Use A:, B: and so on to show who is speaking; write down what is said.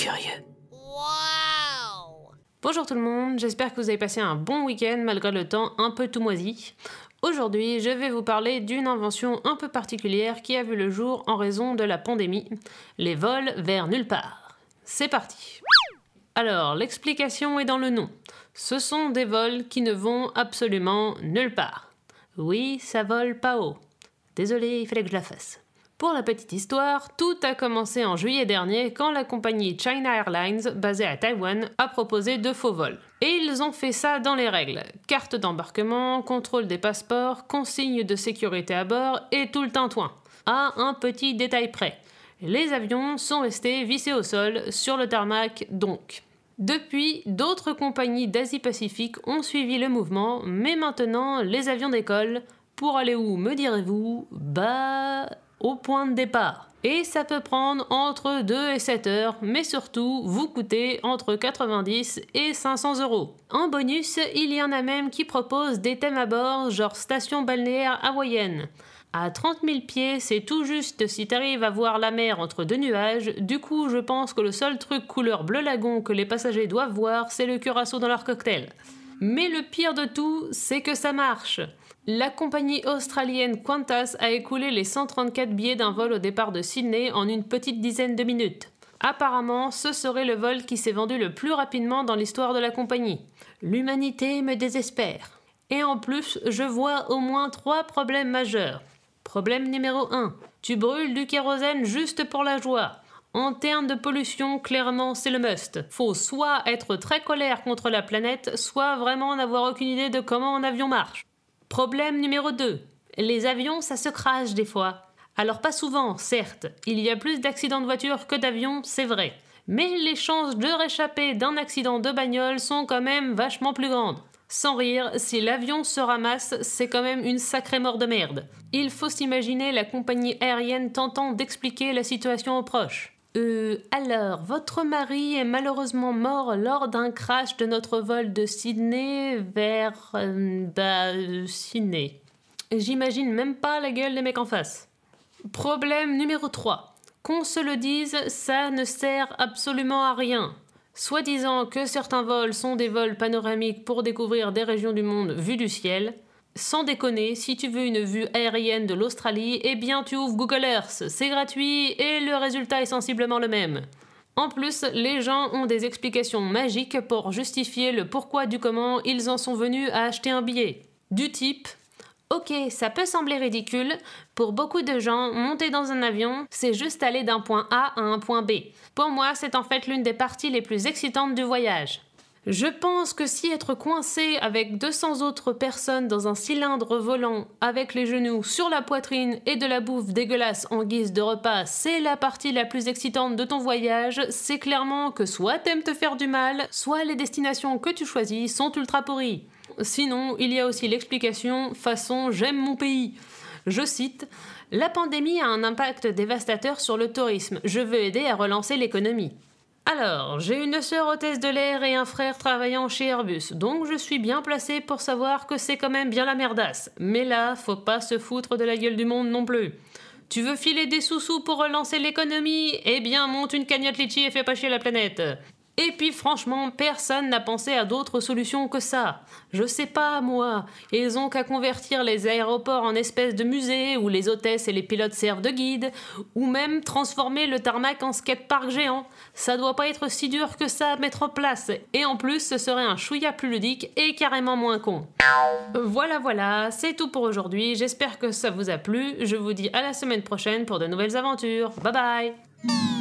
A: curieux.
B: Bonjour tout le monde, j'espère que vous avez passé un bon week-end malgré le temps un peu tout moisi. Aujourd'hui, je vais vous parler d'une invention un peu particulière qui a vu le jour en raison de la pandémie, les vols vers nulle part. C'est parti Alors, l'explication est dans le nom. Ce sont des vols qui ne vont absolument nulle part. Oui, ça vole pas haut. Désolé, il fallait que je la fasse. Pour la petite histoire, tout a commencé en juillet dernier quand la compagnie China Airlines, basée à Taïwan, a proposé de faux vols. Et ils ont fait ça dans les règles. Carte d'embarquement, contrôle des passeports, consignes de sécurité à bord et tout le tintouin. À un petit détail près. Les avions sont restés vissés au sol, sur le tarmac donc. Depuis, d'autres compagnies d'Asie-Pacifique ont suivi le mouvement, mais maintenant, les avions décollent. Pour aller où, me direz-vous? Bah au point de départ. Et ça peut prendre entre 2 et 7 heures, mais surtout vous coûter entre 90 et 500 euros. En bonus, il y en a même qui proposent des thèmes à bord, genre station balnéaire hawaïenne. À 30 000 pieds, c'est tout juste si t'arrives à voir la mer entre deux nuages. Du coup, je pense que le seul truc couleur bleu lagon que les passagers doivent voir, c'est le curaçao dans leur cocktail. Mais le pire de tout, c'est que ça marche. La compagnie australienne Qantas a écoulé les 134 billets d'un vol au départ de Sydney en une petite dizaine de minutes. Apparemment, ce serait le vol qui s'est vendu le plus rapidement dans l'histoire de la compagnie. L'humanité me désespère. Et en plus, je vois au moins trois problèmes majeurs. Problème numéro 1. Tu brûles du kérosène juste pour la joie. En termes de pollution, clairement, c'est le must. Faut soit être très colère contre la planète, soit vraiment n'avoir aucune idée de comment un avion marche. Problème numéro 2. Les avions, ça se crache des fois. Alors pas souvent, certes. Il y a plus d'accidents de voiture que d'avions, c'est vrai. Mais les chances de réchapper d'un accident de bagnole sont quand même vachement plus grandes. Sans rire, si l'avion se ramasse, c'est quand même une sacrée mort de merde. Il faut s'imaginer la compagnie aérienne tentant d'expliquer la situation aux proches. Euh, alors, votre mari est malheureusement mort lors d'un crash de notre vol de Sydney vers. Euh, bah, Sydney. J'imagine même pas la gueule des mecs en face. Problème numéro 3. Qu'on se le dise, ça ne sert absolument à rien. Soit disant que certains vols sont des vols panoramiques pour découvrir des régions du monde vues du ciel, sans déconner, si tu veux une vue aérienne de l'Australie, eh bien tu ouvres Google Earth, c'est gratuit et le résultat est sensiblement le même. En plus, les gens ont des explications magiques pour justifier le pourquoi du comment ils en sont venus à acheter un billet. Du type Ok, ça peut sembler ridicule, pour beaucoup de gens, monter dans un avion, c'est juste aller d'un point A à un point B. Pour moi, c'est en fait l'une des parties les plus excitantes du voyage. Je pense que si être coincé avec 200 autres personnes dans un cylindre volant, avec les genoux sur la poitrine et de la bouffe dégueulasse en guise de repas, c'est la partie la plus excitante de ton voyage, c'est clairement que soit t'aimes te faire du mal, soit les destinations que tu choisis sont ultra pourries. Sinon, il y a aussi l'explication façon j'aime mon pays. Je cite La pandémie a un impact dévastateur sur le tourisme. Je veux aider à relancer l'économie. Alors, j'ai une sœur hôtesse de l'air et un frère travaillant chez Airbus, donc je suis bien placé pour savoir que c'est quand même bien la merdasse. Mais là, faut pas se foutre de la gueule du monde non plus. Tu veux filer des sous-sous pour relancer l'économie? Eh bien, monte une cagnotte litchi et fais pas chier la planète. Et puis franchement, personne n'a pensé à d'autres solutions que ça. Je sais pas, moi. Ils ont qu'à convertir les aéroports en espèces de musées où les hôtesses et les pilotes servent de guide, ou même transformer le tarmac en skatepark géant. Ça doit pas être si dur que ça à mettre en place. Et en plus, ce serait un chouïa plus ludique et carrément moins con. Voilà, voilà, c'est tout pour aujourd'hui. J'espère que ça vous a plu. Je vous dis à la semaine prochaine pour de nouvelles aventures. Bye bye